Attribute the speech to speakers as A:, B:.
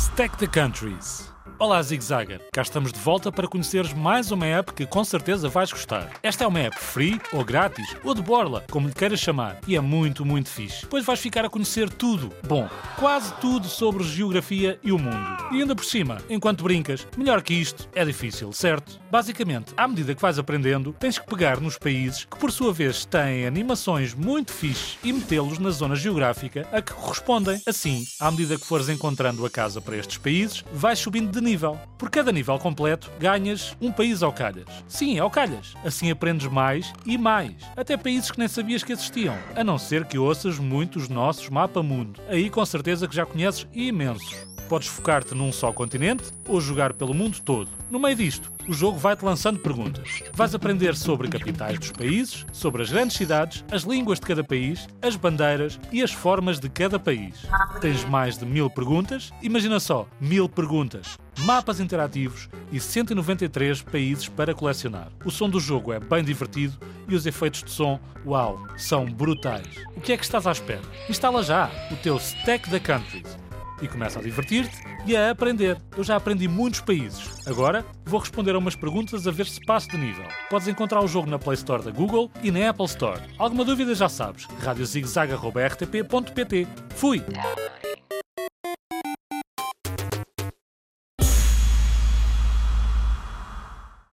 A: Stack the countries. Olá, Zig. Cá estamos de volta para conheceres mais uma app que com certeza vais gostar. Esta é uma app free, ou grátis, ou de borla, como lhe queiras chamar, e é muito, muito fixe. Pois vais ficar a conhecer tudo, bom, quase tudo sobre geografia e o mundo. E ainda por cima, enquanto brincas, melhor que isto é difícil, certo? Basicamente, à medida que vais aprendendo, tens que pegar nos países que por sua vez têm animações muito fixe e metê-los na zona geográfica a que correspondem. Assim, à medida que fores encontrando a casa para estes países, vais subindo de nível. Por cada nível completo, ganhas um país ao calhas. Sim, ao calhas. Assim aprendes mais e mais. Até países que nem sabias que existiam. A não ser que ouças muitos nossos Mapa Mundo. Aí com certeza que já conheces imensos. Podes focar-te num só continente ou jogar pelo mundo todo. No meio disto, o jogo vai-te lançando perguntas. Vais aprender sobre capitais dos países, sobre as grandes cidades, as línguas de cada país, as bandeiras e as formas de cada país. Tens mais de mil perguntas, imagina só, mil perguntas, mapas interativos e 193 países para colecionar. O som do jogo é bem divertido e os efeitos de som, uau, são brutais. O que é que estás à espera? Instala já o teu Stack the Countries e começa a divertir-te e a aprender. Eu já aprendi muitos países. Agora vou responder a umas perguntas a ver se passo de nível. Podes encontrar o jogo na Play Store da Google e na Apple Store. Alguma dúvida já sabes. radiozigzag.rtp.pt Fui!